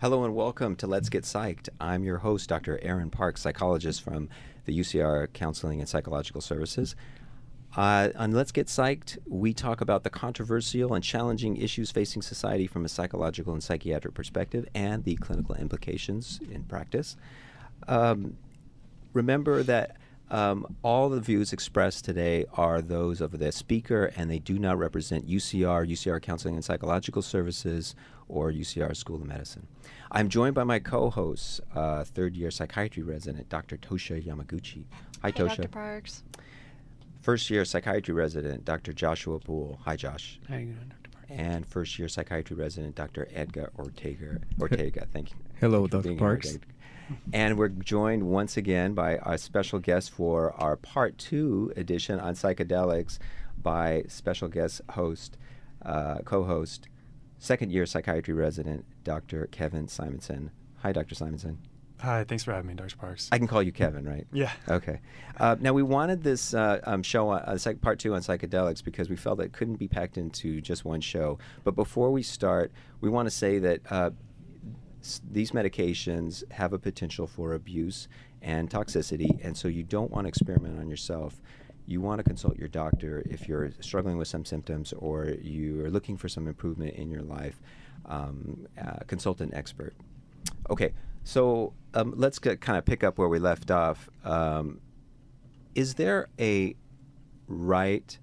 Hello and welcome to Let's Get Psyched. I'm your host, Dr. Aaron Park, psychologist from the UCR Counseling and Psychological Services. Uh, on Let's Get Psyched, we talk about the controversial and challenging issues facing society from a psychological and psychiatric perspective and the clinical implications in practice. Um, remember that um, all the views expressed today are those of the speaker, and they do not represent UCR, UCR Counseling and Psychological Services, or UCR School of Medicine. I'm joined by my co-host, uh, third-year psychiatry resident, Dr. Tosha Yamaguchi. Hi, Hey, Tosha. Dr. Parks. First-year psychiatry resident, Dr. Joshua Poole. Hi, Josh. How you doing, Dr. Parks? And first-year psychiatry resident, Dr. Edgar Ortega. Ortega, thank you. Hello, Thank you Dr. being here, Parks. Edgar. And we're joined once again by our special guest for our part two edition on psychedelics by special guest host, uh, co-host, second year psychiatry resident, Dr. Kevin Simonson. Hi, Dr. Simonson. Hi, thanks for having me, Dr. Parks. I can call you Kevin, right? yeah. Okay. Uh, now we wanted this uh, um, show on uh, psych- part two on psychedelics because we felt that it couldn't be packed into just one show. But before we start, we want to say that uh, these medications have a potential for abuse and toxicity, and so you don't want to experiment on yourself. You want to consult your doctor if you're struggling with some symptoms or you're looking for some improvement in your life. Um, uh, consult an expert. Okay, so um, let's get, kind of pick up where we left off. Um, is there a right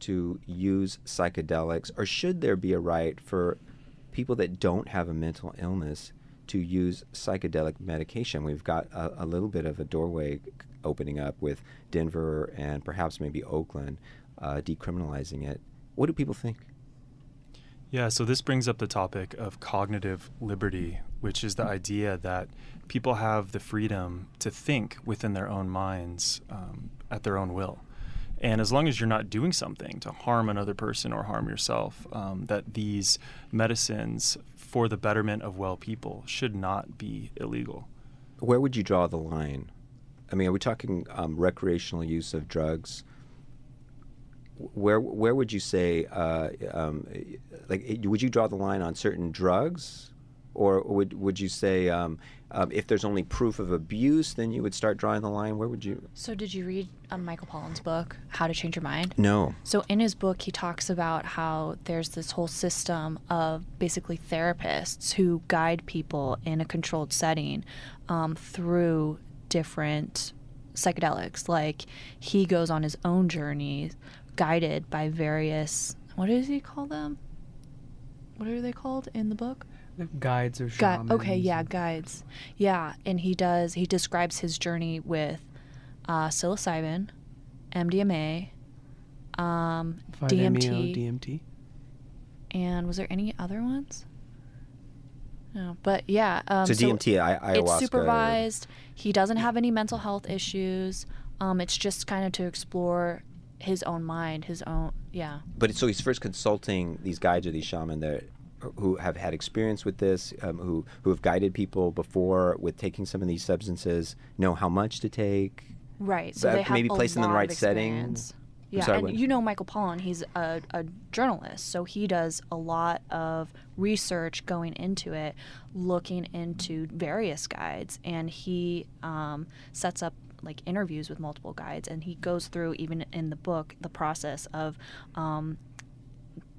to use psychedelics, or should there be a right for people that don't have a mental illness to use psychedelic medication? We've got a, a little bit of a doorway opening up with Denver and perhaps maybe Oakland uh, decriminalizing it. What do people think? Yeah, so this brings up the topic of cognitive liberty, which is the idea that people have the freedom to think within their own minds um, at their own will. And as long as you're not doing something to harm another person or harm yourself, um, that these medicines for the betterment of well people should not be illegal. Where would you draw the line? I mean, are we talking um, recreational use of drugs? Where where would you say, uh, um, like, would you draw the line on certain drugs, or would would you say um, um, if there's only proof of abuse, then you would start drawing the line? Where would you? So, did you read um, Michael Pollan's book, How to Change Your Mind? No. So, in his book, he talks about how there's this whole system of basically therapists who guide people in a controlled setting um, through different psychedelics. Like, he goes on his own journey, guided by various, what does he call them? What are they called in the book? The guides or Gui- shamans. okay, yeah, guides. Yeah, and he does. He describes his journey with uh, psilocybin, MDMA, um, DMT, DMT. and was there any other ones? No, but yeah. Um, so DMT, I, ayahuasca. It's supervised. He doesn't have any mental health issues. Um, it's just kind of to explore his own mind, his own yeah. But so he's first consulting these guides or these shaman that who have had experience with this, um, who who have guided people before with taking some of these substances, know how much to take. Right. So they have maybe placed in the right of setting. experience. Yeah, sorry, and what? you know Michael Pollan, he's a, a journalist, so he does a lot of research going into it, looking into various guides, and he um, sets up like interviews with multiple guides, and he goes through even in the book the process of um,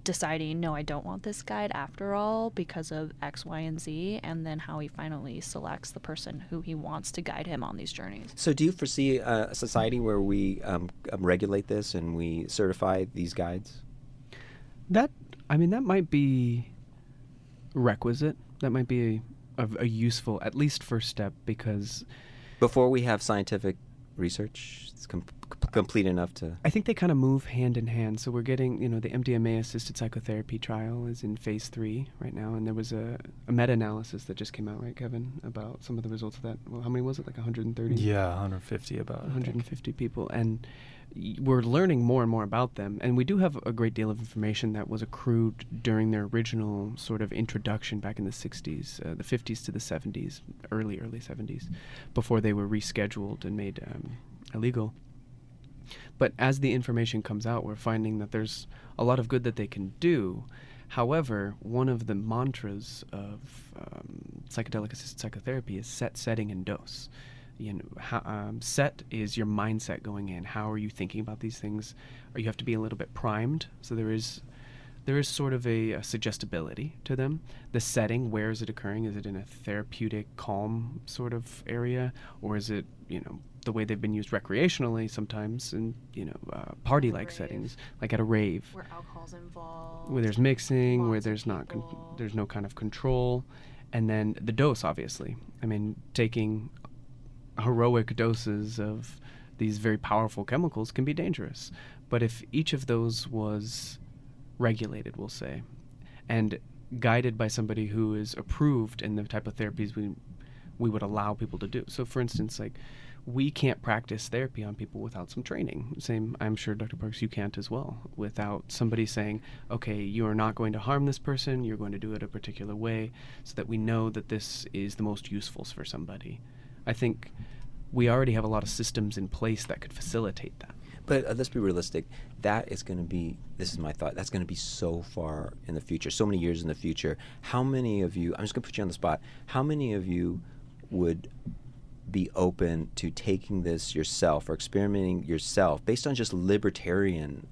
deciding no i don't want this guide after all because of x y and z and then how he finally selects the person who he wants to guide him on these journeys So, do you foresee a, a society where we um, um, regulate this and we certify these guides? That I mean, that might be requisite. That might be a, a, a useful, at least first step, because Before we have scientific research, it's com- c- complete enough to. I think they kind of move hand in hand. So we're getting, you know, the MDMA assisted psychotherapy trial is in phase three right now, and there was a, a meta analysis that just came out, right, Kevin, about some of the results of that. Well, how many was it? Like 130? Yeah, 150 about. 150 people, and we're learning more and more about them. And we do have a great deal of information that was accrued during their original sort of introduction back in the 60s, uh, the 50s to the 70s, early early 70s, before they were rescheduled and made um, illegal. But as the information comes out, we're finding that there's a lot of good that they can do. However, one of the mantras of um, psychedelic assisted psychotherapy is set, setting, and dose. You know, how, um, set is your mindset going in. How are you thinking about these things? Or you have to be a little bit primed. So there is there is sort of a, a, suggestibility to them. The setting, where is it occurring? Is it in a therapeutic, calm sort of area, or is it, you know, the way they've been used recreationally sometimes in, you know, uh, party-like settings, like at a rave, where alcohol's involved, where there's mixing, where there's not, con- there's no kind of control, and then the dose, obviously. I mean, taking heroic doses of these very powerful chemicals can be dangerous. But if each of those was regulated, we'll say, and guided by somebody who is approved in the type of therapies we we would allow people to do. So, for instance, like we can't practice therapy on people without some training. Same, I'm sure, Dr. Parks, you can't as well, without somebody saying, okay, you are not going to harm this person, you're going to do it a particular way, so that we know that this is the most useful for somebody. I think we already have a lot of systems in place that could facilitate that. But uh, let's be realistic. That is going to be, this is my thought, that's going to be so far in the future, so many years in the future. How many of you, I'm just going to put you on the spot, how many of you would be open to taking this yourself or experimenting yourself based on just libertarian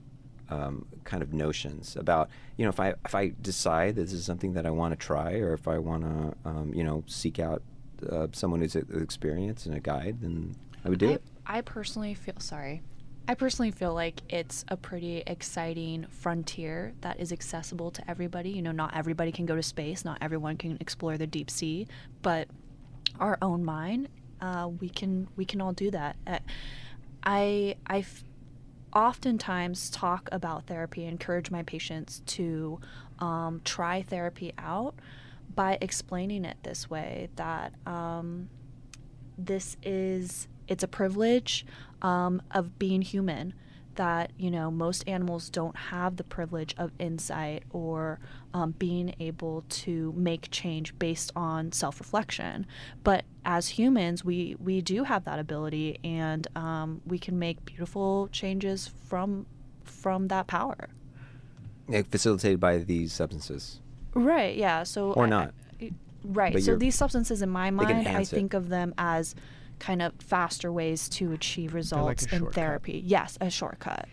um, kind of notions about you know if I if I decide this is something that I want to try or if I want to um, you know seek out uh, someone who's experienced and a guide then I would do I, it. I personally feel sorry. I personally feel like it's a pretty exciting frontier that is accessible to everybody. You know, not everybody can go to space, not everyone can explore the deep sea, but our own mind, uh, we can we can all do that. Uh, I I oftentimes talk about therapy, encourage my patients to um, try therapy out by explaining it this way that um, this is it's a privilege um, of being human that you know most animals don't have the privilege of insight or um, being able to make change based on self-reflection. But as humans we we do have that ability and um, we can make beautiful changes from from that power. Yeah, facilitated by these substances. Right yeah so or not I, right but so these substances in my mind i think it. of them as kind of faster ways to achieve results like in shortcut. therapy. Yes, a shortcut.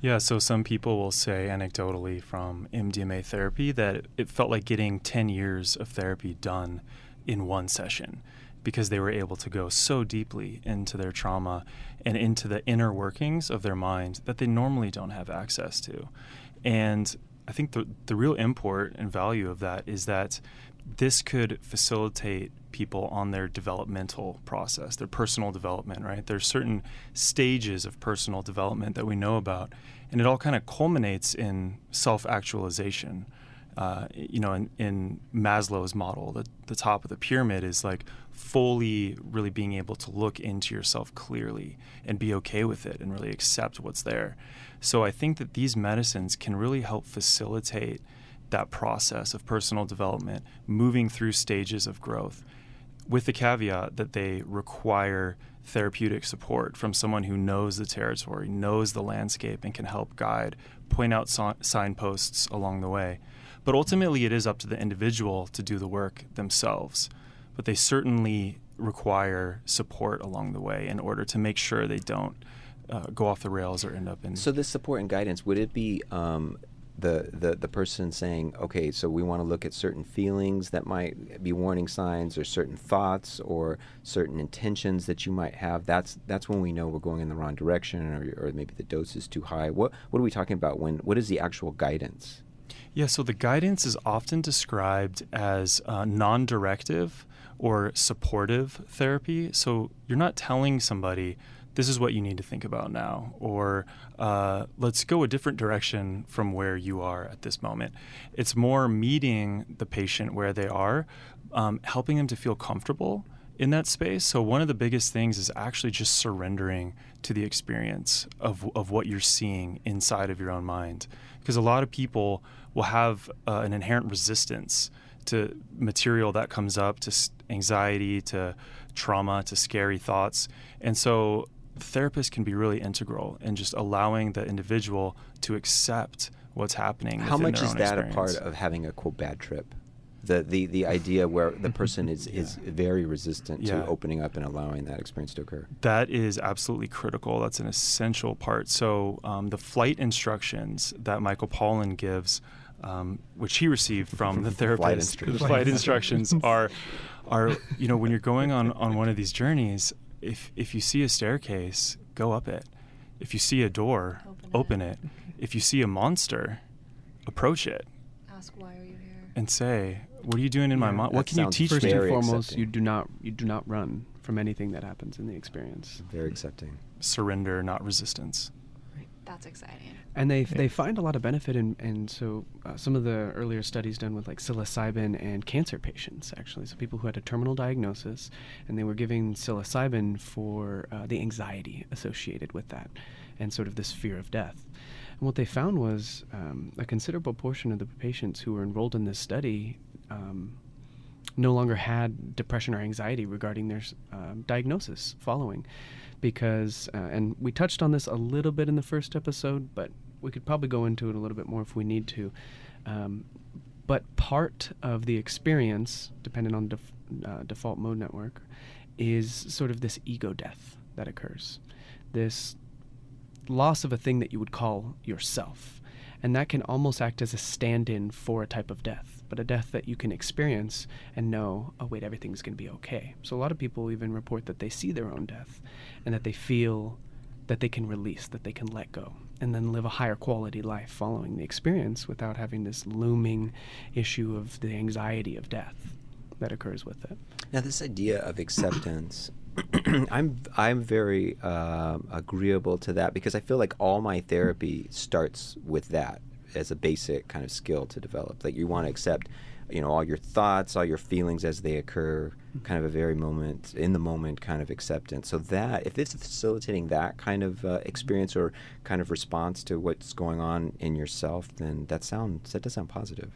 Yeah, so some people will say anecdotally from MDMA therapy that it felt like getting 10 years of therapy done in one session because they were able to go so deeply into their trauma and into the inner workings of their mind that they normally don't have access to. And I think the, the real import and value of that is that this could facilitate people on their developmental process, their personal development, right? There's certain stages of personal development that we know about, and it all kind of culminates in self actualization. Uh, you know, in, in, Maslow's model, the, the top of the pyramid is like fully really being able to look into yourself clearly and be okay with it and really accept what's there. So I think that these medicines can really help facilitate that process of personal development, moving through stages of growth, with the caveat that they require therapeutic support from someone who knows the territory, knows the landscape, and can help guide, point out so- signposts along the way. But ultimately, it is up to the individual to do the work themselves. But they certainly require support along the way in order to make sure they don't uh, go off the rails or end up in. So, this support and guidance would it be um, the, the, the person saying, okay, so we want to look at certain feelings that might be warning signs, or certain thoughts, or certain intentions that you might have. That's that's when we know we're going in the wrong direction, or, or maybe the dose is too high. What what are we talking about? When what is the actual guidance? Yeah, so the guidance is often described as uh, non-directive or supportive therapy. So you're not telling somebody this is what you need to think about now, or uh, let's go a different direction from where you are at this moment. It's more meeting the patient where they are, um, helping them to feel comfortable in that space. So, one of the biggest things is actually just surrendering to the experience of, of what you're seeing inside of your own mind. Because a lot of people will have uh, an inherent resistance to material that comes up, to anxiety, to trauma, to scary thoughts. And so the therapist can be really integral in just allowing the individual to accept what's happening. How much is that experience. a part of having a quote bad trip? The, the, the idea where the person is, is very resistant Yeah. to opening up and allowing that experience to occur. That is absolutely critical. That's an essential part. So, um, the flight instructions that Michael Pollan gives, um, which he received from the therapist, instructions. the flight instructions are, are you know, when you're going on, on one of these journeys, if if you see a staircase, go up it. If you see a door, Open open, it. it. If you see a monster, approach it Ask why are you here? and say, "What are you doing in my mind? What can you teach First me?" and foremost, accepting. you do not you do not run from anything that happens in the experience. Very accepting. Surrender, not resistance. That's exciting. And they Yeah. they find a lot of benefit in and so uh, some of the earlier studies done with like psilocybin and cancer patients actually so people who had a terminal diagnosis and they were giving psilocybin for uh, the anxiety associated with that and sort of this fear of death. And what they found was um, a considerable portion of the patients who were enrolled in this study um, no longer had depression or anxiety regarding their s- um, diagnosis following because uh, and we touched on this a little bit in the first episode but we could probably go into it a little bit more if we need to um, but part of the experience depending on def- uh, default mode network is sort of this ego death that occurs this loss of a thing that you would call yourself. And that can almost act as a stand in for a type of death, but a death that you can experience and know, oh, wait, everything's going to be okay. So a lot of people even report that they see their own death and that they feel that they can release, that they can let go, and then live a higher quality life following the experience without having this looming issue of the anxiety of death that occurs with it. Now, this idea of acceptance, I'm I'm very um agreeable to that because I feel like all my therapy starts with that as a basic kind of skill to develop. Like you want to accept, you know, all your thoughts, all your feelings as they occur, kind of a very moment in the moment kind of acceptance. So that if it's facilitating that kind of uh, experience or kind of response to what's going on in yourself, then that sounds that does sound positive.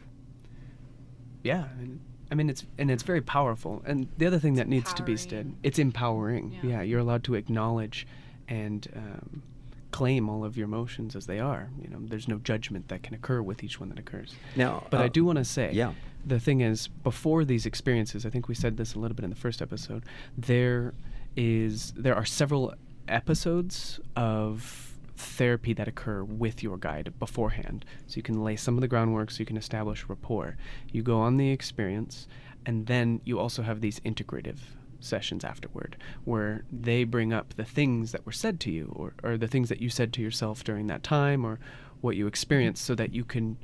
Yeah, I mean, I mean it's and it's very powerful. And the other thing that needs to be said, it's empowering. Yeah. Yeah, you're allowed to acknowledge and um, claim all of your emotions as they are. You know, there's no judgment that can occur with each one that occurs. Now, But I uh, do want to say, yeah. the thing is, before these experiences, I think we said this a little bit in the first episode. There is there are several episodes of therapy that occur with your guide beforehand, so you can lay some of the groundwork, so you can establish rapport. You go on the experience, and then you also have these integrative sessions afterward where they bring up the things that were said to you or, or the things that you said to yourself during that time or what you experienced so that you can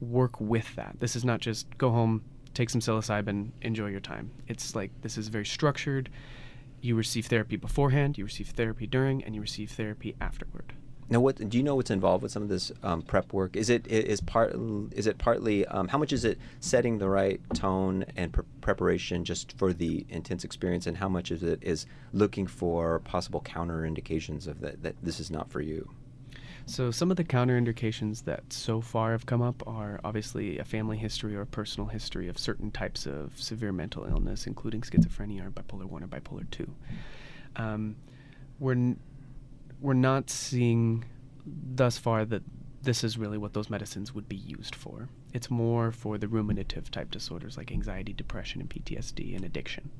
work with that. This is not just go home, take some psilocybin, enjoy your time. It's like this is very structured. You receive therapy beforehand, you receive therapy during, and you receive therapy afterward. Now, what do you know? What's involved with some of this um, prep work? Is it is part is it partly um, how much is it setting the right tone and pre- preparation just for the intense experience, and how much is it is looking for possible counter indications of that that this is not for you? So some of the counterindications that so far have come up are obviously a family history or a personal history of certain types of severe mental illness, including schizophrenia or bipolar one or bipolar two. Um, we're n- we're not seeing thus far that this is really what those medicines would be used for. It's more for the ruminative type disorders like anxiety, depression, and PTSD and addiction.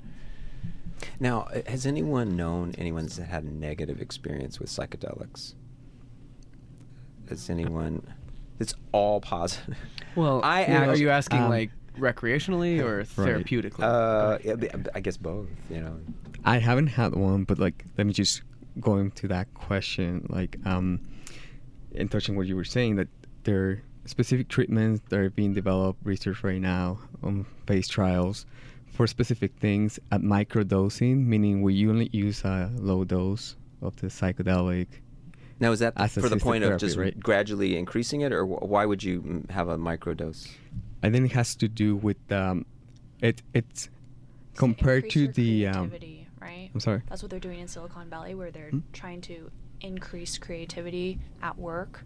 Now, uh, has anyone known anyone that's had a negative experience with psychedelics? Has anyone? It's all positive. Well, I are act- you asking um, like recreationally or therapeutically? Uh, yeah, b- I guess both. You know. I haven't had one, but like, let me just go to that question. Like, um, in touching what you were saying, that there are specific treatments that are being developed, research right now, on phase trials for specific things at microdosing, meaning we only use a low dose of the psychedelic. Now, is that for the assisted point of just right? gradually increasing it, or why would you mm, have a microdose? I think it has to do with um, it. It's compared to the. Um, creativity, right? I'm sorry. That's what they're doing in Silicon Valley, where they're Hmm? trying to increase creativity at work.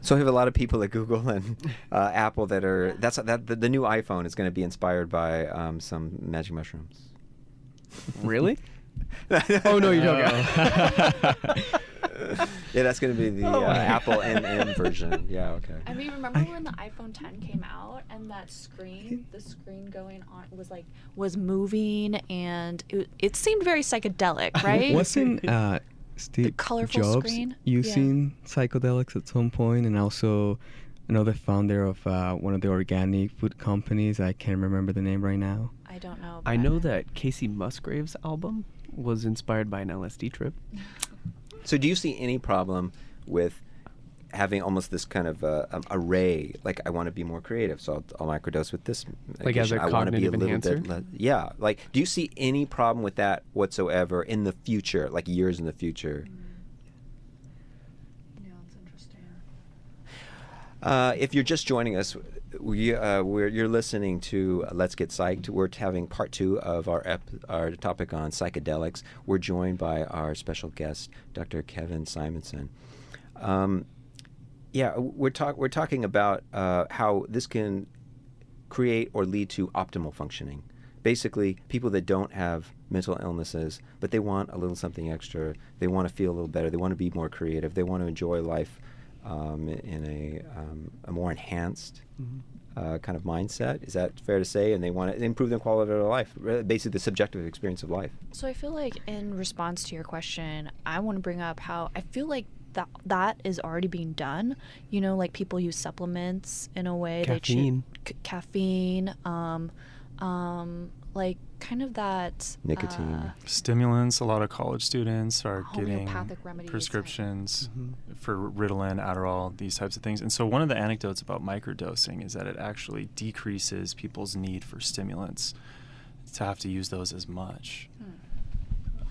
So we have a lot of people at Google and uh, Apple that are that's that the, the new iPhone is going to be inspired by um, some magic mushrooms. really? Oh, no, you're joking. yeah, that's going to be the Oh, uh. Apple M version. Yeah, okay. I mean, remember when the iPhone 10 came out and that screen, the screen going on was like was moving and it, it seemed very psychedelic, right? Wasn't uh, Steve colorful Jobs screen? Yeah. using psychedelics at some point, and also another founder of uh, one of the organic food companies. I can't remember the name right now. I don't know. I know that Kacey Musgraves' album was inspired by an LSD trip. So, do you see any problem with having almost this kind of uh, um, array? Like, I want to be more creative, so I'll, I'll microdose with this. Like as a. I wanna be a cognitive little enhancer? bit less, yeah. Like, do you see any problem with that whatsoever in the future, like years in the future? Yeah, it's interesting. Uh, if you're just joining us, we, uh, you're listening to Let's Get Psyched. We're having part two of our ep- our topic on psychedelics. We're joined by our special guest, Dr. Kevin Simonson. Um, yeah, we're talk we're talking about uh, how this can create or lead to optimal functioning. Basically, people that don't have mental illnesses, but they want a little something extra. They want to feel a little better. They want to be more creative. They want to enjoy life um, in a, um, a more enhanced uh, kind of mindset. Is that fair to say? And they want to improve their quality of life, basically the subjective experience of life. So I feel like in response to your question, I want to bring up how I feel like that that is already being done. You know, like people use supplements in a way. They Caffeine. c- caffeine. Um, um, like kind of that Nicotine. uh, Stimulants. A lot of college students are getting Homeopathic remedies, like- prescriptions Mhm. for Ritalin, Adderall, these types of things. And so one of the anecdotes about microdosing is that it actually decreases people's need for stimulants to have to use those as much.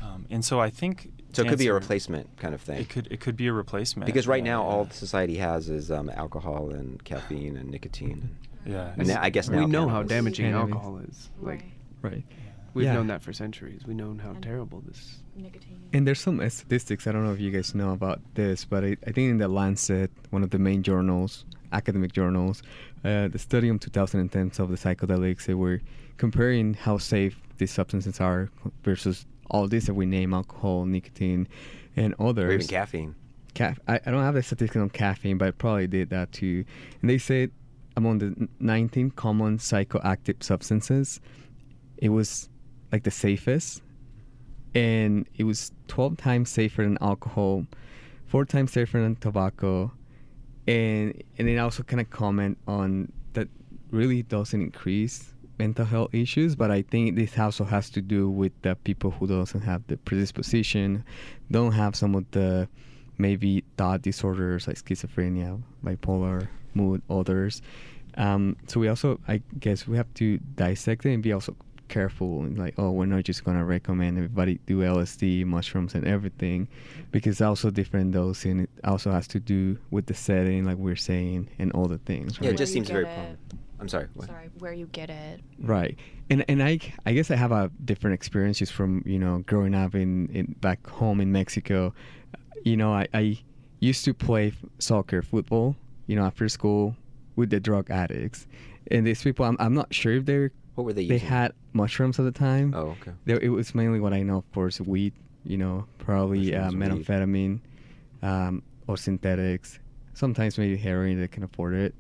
Um, and so I think So it could be a replacement kind of thing. It could it could be a replacement because right yeah, now all society has is um, alcohol and caffeine and nicotine. yeah. And now, I guess we now know how damaging Cannabis. alcohol is. Like right. Right. we've Yeah. known that for centuries. We know how And- terrible this. nicotine. And there's some statistics. I don't know if you guys know about this, but I, I think in the Lancet, one of the main journals, academic journals, uh, the study in 2010 of the psychedelics, they were comparing how safe these substances are versus all these that we name alcohol, nicotine, and others. Or even caffeine. Caf- I, I don't have the statistics on caffeine, but I probably did that too. And they said among the 19 common psychoactive substances, it was like the safest. And it was 12 times safer than alcohol, four times safer than tobacco. And, and it also kind of comment on that really doesn't increase mental health issues, but I think this also has to do with the people who doesn't have the predisposition, don't have some of the maybe thought disorders like schizophrenia, bipolar, mood, others. Um, so we also, I guess, we have to dissect it and be also careful. And like, oh, we're not just gonna recommend everybody do LSD, mushrooms, and everything, because also different dosing. It also has to do with the setting, like we're saying, and all the things. Yeah, it just seems very. get it. I'm sorry. What? Sorry, where you get it. Right. And and I I guess I have a different experience just from, you know, growing up in, in back home in Mexico. You know, I, I used to play soccer, football, you know, after school with the drug addicts. And these people I'm I'm not sure if they're What were they they using? had mushrooms at the time. Oh, okay. It was mainly what I know, of course, weed, you know, probably uh, methamphetamine um, or synthetics, sometimes maybe heroin they can afford it.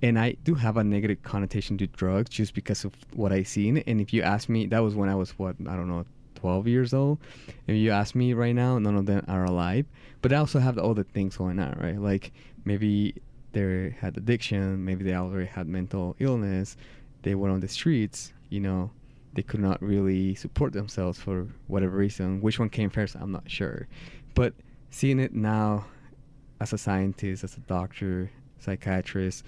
And I do have a negative connotation to drugs just because of what I seen. And if you ask me, that was when I was, what, I don't know, 12 years old. If you ask me right now, none of them are alive. But I also have all the things going on, right? Like maybe they had addiction, maybe they already had mental illness, they were on the streets, you know, they could not really support themselves for whatever reason. Which one came first, I'm not sure. But seeing it now as a scientist, as a doctor, psychiatrist,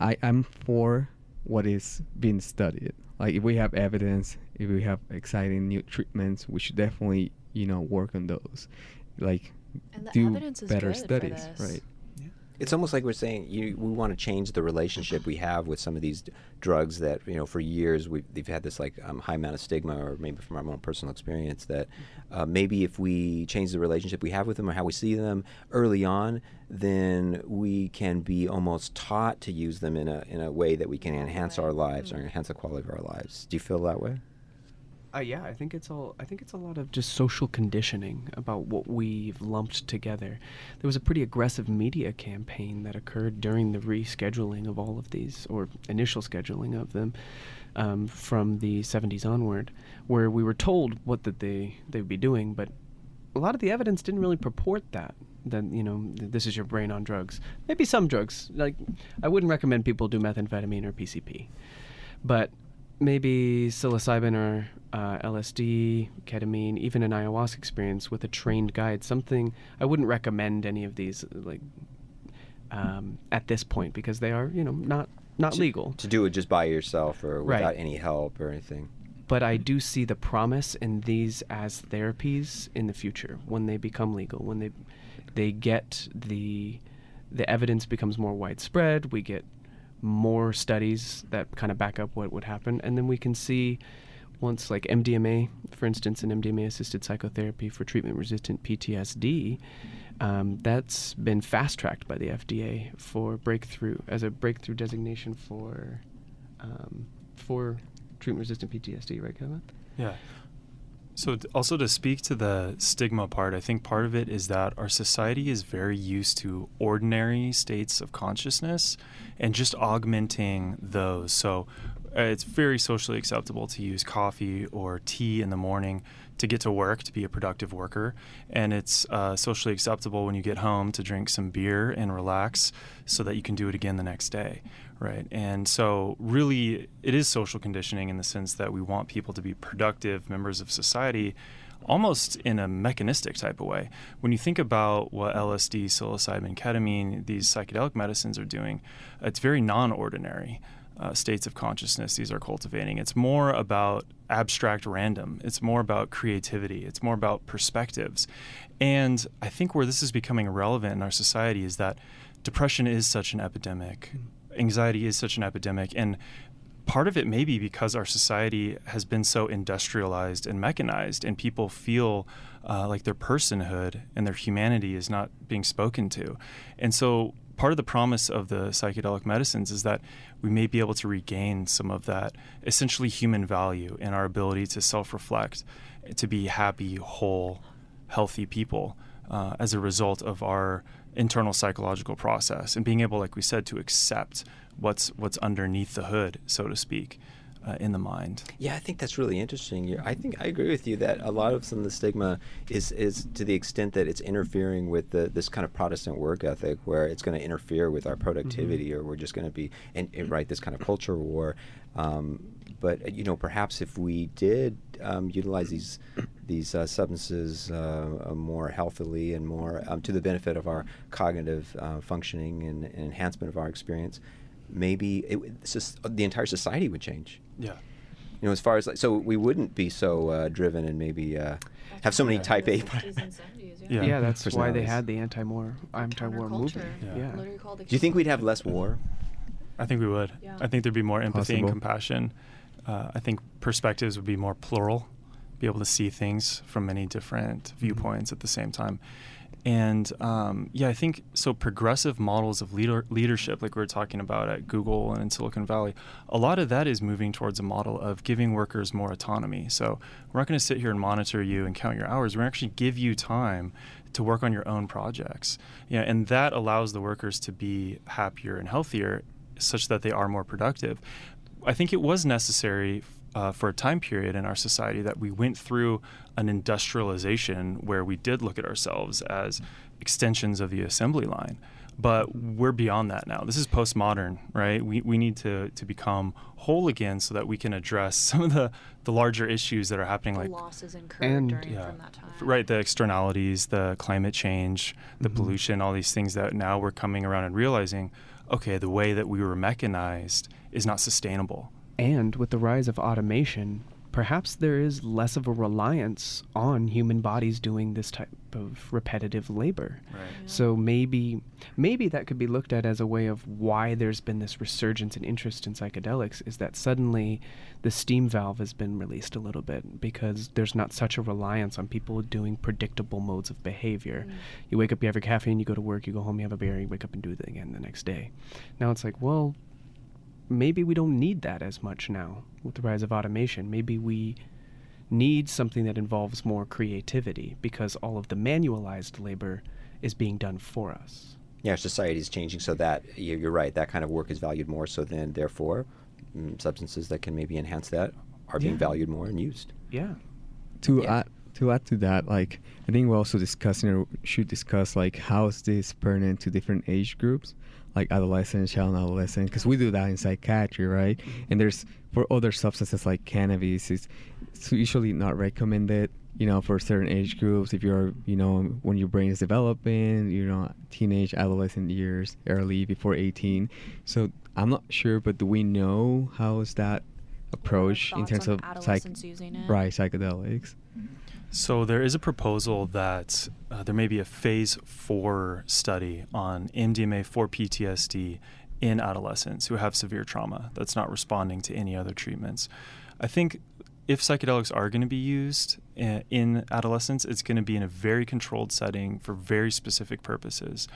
I, I'm for what is being studied. Like if we have evidence, if we have exciting new treatments, we should definitely, you know, work on those. Like do better studies, right? It's almost like we're saying you, we want to change the relationship we have with some of these d- drugs that you know for years we've they've had this like um, high amount of stigma, or maybe from our own personal experience that uh, maybe if we change the relationship we have with them or how we see them early on, then we can be almost taught to use them in a in a way that we can enhance our lives or enhance the quality of our lives. Do you feel that way? Uh, yeah, I think it's all. I think it's a lot of just social conditioning about what we've lumped together. There was a pretty aggressive media campaign that occurred during the rescheduling of all of these, or initial scheduling of them, um, from the 70s onward, where we were told what that they they would be doing, but a lot of the evidence didn't really purport that. That you know, this is your brain on drugs. Maybe some drugs. Like, I wouldn't recommend people do methamphetamine or PCP, but maybe psilocybin or uh, LSD, ketamine, even an ayahuasca experience with a trained guide. Something I wouldn't recommend any of these like um, at this point because they are you know not not To- legal. to do it just by yourself or Right. without any help or anything. But I do see the promise in these as therapies in the future when they become legal, when they they get the the evidence becomes more widespread. We get more studies that kind of back up what would happen, and then we can see once like MDMA, for instance, an MDMA assisted psychotherapy for treatment resistant PTSD. Um, that's been fast tracked by the FDA for breakthrough as a breakthrough designation for um, for treatment resistant PTSD, right, Kevin? Yeah. So also to speak to the stigma part, I think part of it is that our society is very used to ordinary states of consciousness and just augmenting those. So uh, it's very socially acceptable to use coffee or tea in the morning to get to work to be a productive worker and it's uh, socially acceptable when you get home to drink some beer and relax so that you can do it again the next day right and so really it is social conditioning in the sense that we want people to be productive members of society almost in a mechanistic type of way when you think about what lsd psilocybin ketamine these psychedelic medicines are doing it's very non-ordinary uh, states of consciousness these are cultivating. It's more about abstract random. It's more about creativity. It's more about perspectives. And I think where this is becoming relevant in our society is that depression is such an epidemic, anxiety is such an epidemic, and part of it may be because our society has been so industrialized and mechanized, and people feel uh, like their personhood and their humanity is not being spoken to. And so part of the promise of the psychedelic medicines is that we may be able to regain some of that essentially human value in our ability to self reflect, to be happy, whole, healthy people uh, as a result of our internal psychological process and being able, like we said, to accept what's what's underneath the hood, so to speak, uh, in the mind. Yeah, I think that's really interesting. I think I agree with you that a lot of some of the stigma is is to the extent that it's interfering with the this kind of Protestant work ethic, where it's going to interfere with our productivity, or we're just going to be and, and right this kind of culture war. Um, but you know, perhaps if we did um, utilize these these uh, substances uh, uh, more healthily and more um, to the benefit of our cognitive uh, functioning and, and enhancement of our experience, maybe it, would- sus- the entire society would change Yeah. you know, as far as like, so we wouldn't be so uh, driven and maybe uh, have so many Yeah. type A. Yeah. Yeah, that's why they had the anti-war anti-war movement. Yeah. Yeah. Do you think we'd have less war? I think we would. Yeah. I think there'd be more empathy and Possible. compassion. Uh, I think perspectives would be more plural, be able to see things from many different viewpoints at the same time. And um, yeah, I think so. Progressive models of leader, leadership, like we were talking about at Google and in Silicon Valley, a lot of that is moving towards a model of giving workers more autonomy. So we're not going to sit here and monitor you and count your hours. We're actually give you time to work on your own projects. Yeah, and that allows the workers to be happier and healthier, such that they are more productive. I think it was necessary uh, for a time period in our society that we went through an industrialization where we did look at ourselves as extensions of the assembly line. But we're beyond that now. This is postmodern, right? We, we need to, to become whole again so that we can address some of the, the larger issues that are happening, The like losses incurred And- during yeah, from that time. right the externalities the climate change the Mhm. pollution all these things that now we're coming around and realizing okay the way that we were mechanized is not sustainable. And with the rise of automation, perhaps there is less of a reliance on human bodies doing this type of repetitive labor. right So maybe maybe that could be looked at as a way of why there's been this resurgence in interest in psychedelics is that suddenly the steam valve has been released a little bit because there's not such a reliance on people doing predictable modes of behavior. Mm. You wake up, you have your caffeine, you go to work, you go home, you have a beer, you wake up and do it again the next day. Now it's like, well, maybe we don't need that as much now with the rise of automation. Maybe we need something that involves more creativity because all of the manualized labor is being done for us. Yeah, society is changing so that you- you're right. That kind of work is valued more. So then, therefore, mm, substances that can maybe enhance that are being Yeah. valued more and used. Yeah. to Yeah. add to add to that, like I think we're also discussing or should discuss like how is this pertinent to different age groups, like adolescent, child and adolescent, because we do that in psychiatry, right? Mm-hmm. And there's for other substances like cannabis, it's, it's usually not recommended, you know, for certain age groups. If you're, you know, when your brain is developing, you know, teenage, adolescent years, early before 18. So I'm not sure, but do we know how is that approach in terms of psych, adolescents using it? right psychedelics? Mm-hmm. So there is a proposal that uh, there may be a phase four study on MDMA for PTSD in adolescents who have severe trauma that's not responding to any other treatments. I think if psychedelics are going to be used in adolescents, it's going to be in a very controlled setting for very specific purposes.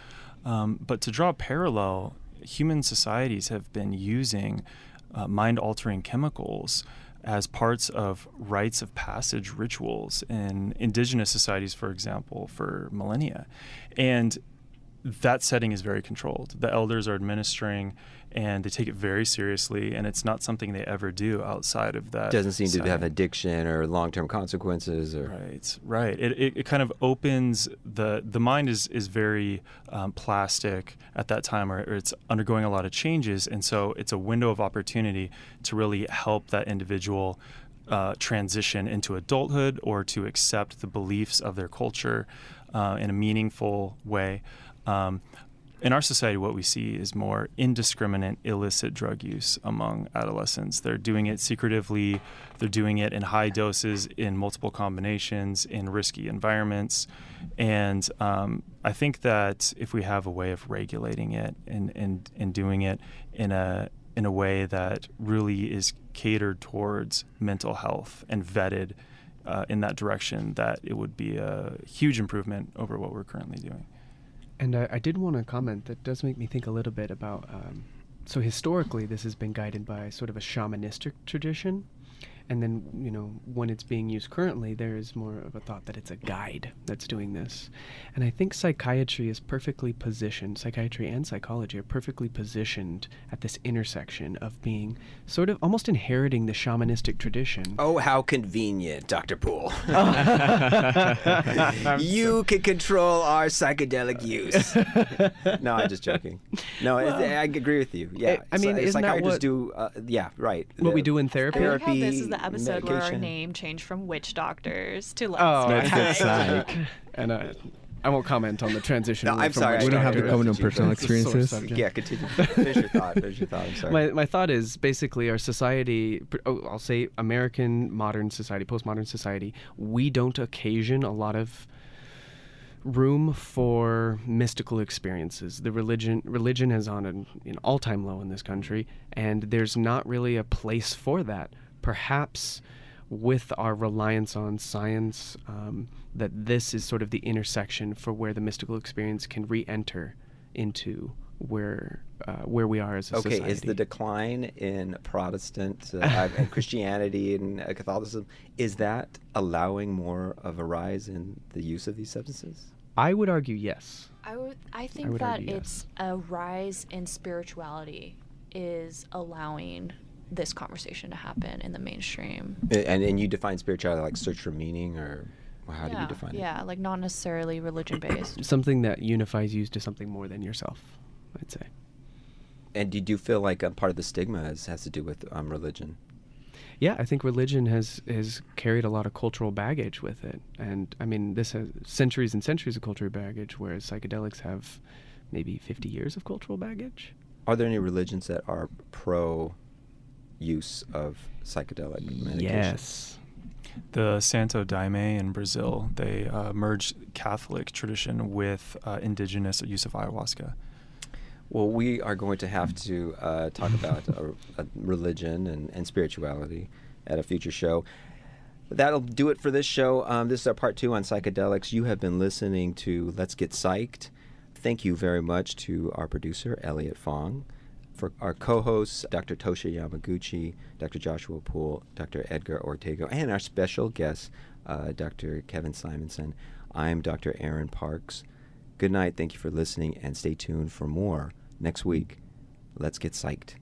Um, but to draw a parallel, human societies have been using uh, mind altering chemicals as parts of rites of passage rituals in indigenous societies, for example, for millennia. And that setting is very controlled. The elders are administering and they take it very seriously, and it's not something they ever do outside of that. Doesn't seem to have addiction or long-term consequences. Or Right, right. It, it, it kind of opens the the mind is is very um, plastic at that time, or, or it's undergoing a lot of changes, and so it's a window of opportunity to really help that individual uh, transition into adulthood or to accept the beliefs of their culture uh, in a meaningful way. Um, in our society, what we see is more indiscriminate, illicit drug use among adolescents. They're doing it secretively, they're doing it in high doses, in multiple combinations, in risky environments. And um, I think that if we have a way of regulating it and, and, and doing it in a in a way that really is catered towards mental health and vetted uh, in that direction, that it would be a huge improvement over what we're currently doing. And I, I did want to comment that does make me think a little bit about. Um, so historically, this has been guided by sort of a shamanistic tradition, and then you know when it's being used currently, there is more of a thought that it's a guide that's doing this. And I think psychiatry is perfectly positioned. Psychiatry and psychology are perfectly positioned at this intersection of being sort of almost inheriting the shamanistic tradition. Oh, how convenient, Dr. Poole. you can control our psychedelic use. no, I'm just joking. No, it- I agree with you. Yeah, I- I mean, Psy- isn't that psychiatrists what- do. Uh, yeah, right. What we do in therapy. I like how this is Therapy, the episode where our name changed from witch doctors to let's Oh, Get Let's get Psyched. and uh, I won't comment on the transition. No, away I'm from sorry. We don't have don't to doctors. comment on personal but- It's a sore experiences. Yeah, continue. Finish your thought. Finish your thought. I'm sorry. My, my thought is basically our society, oh, I'll say American modern society, postmodern society, we don't occasion a lot of room for mystical experiences. The religion religion is on an, an all-time low in this country, and there's not really a place for that. Perhaps with our reliance on science, um, that this is sort of the intersection for where the mystical experience can re-enter into where uh, where we are as a Okay, society. Okay, is the decline in Protestant uh, and Christianity and uh, Catholicism is that allowing more of a rise in the use of these substances? I would argue yes. I would. I think would that argue yes. it's a rise in spirituality is allowing this conversation to happen in the mainstream. And and you define spirituality like search for meaning, or how do you define it? yeah, like not necessarily religion based. Something that unifies you to something more than yourself, I'd say. And do you feel like um, part of the stigma has, has to do with um, religion? Yeah, I think religion has has carried a lot of cultural baggage with it, and I mean this has centuries and centuries of cultural baggage, whereas psychedelics have maybe 50 years of cultural baggage. Are there any religions that are pro use of psychedelic medication? Yes. The Santo Daime in Brazil, they uh, merged Catholic tradition with uh, indigenous use of ayahuasca. Well, we are going to have to uh, talk about uh, uh, religion and, and spirituality at a future show. That'll do it for this show. Um, this is our part two on psychedelics. You have been listening to Let's Get Psyched. Thank you very much to our producer, Elliot Fong, for our co-hosts, Dr. Tosha Yamaguchi, Dr. Joshua Poole, Dr. Edgar Ortega, and our special guest, uh, Dr. Kevin Simonson. I'm Dr. Aaron Parks. Good night. Thank you for listening, and stay tuned for more next week. Let's get psyched.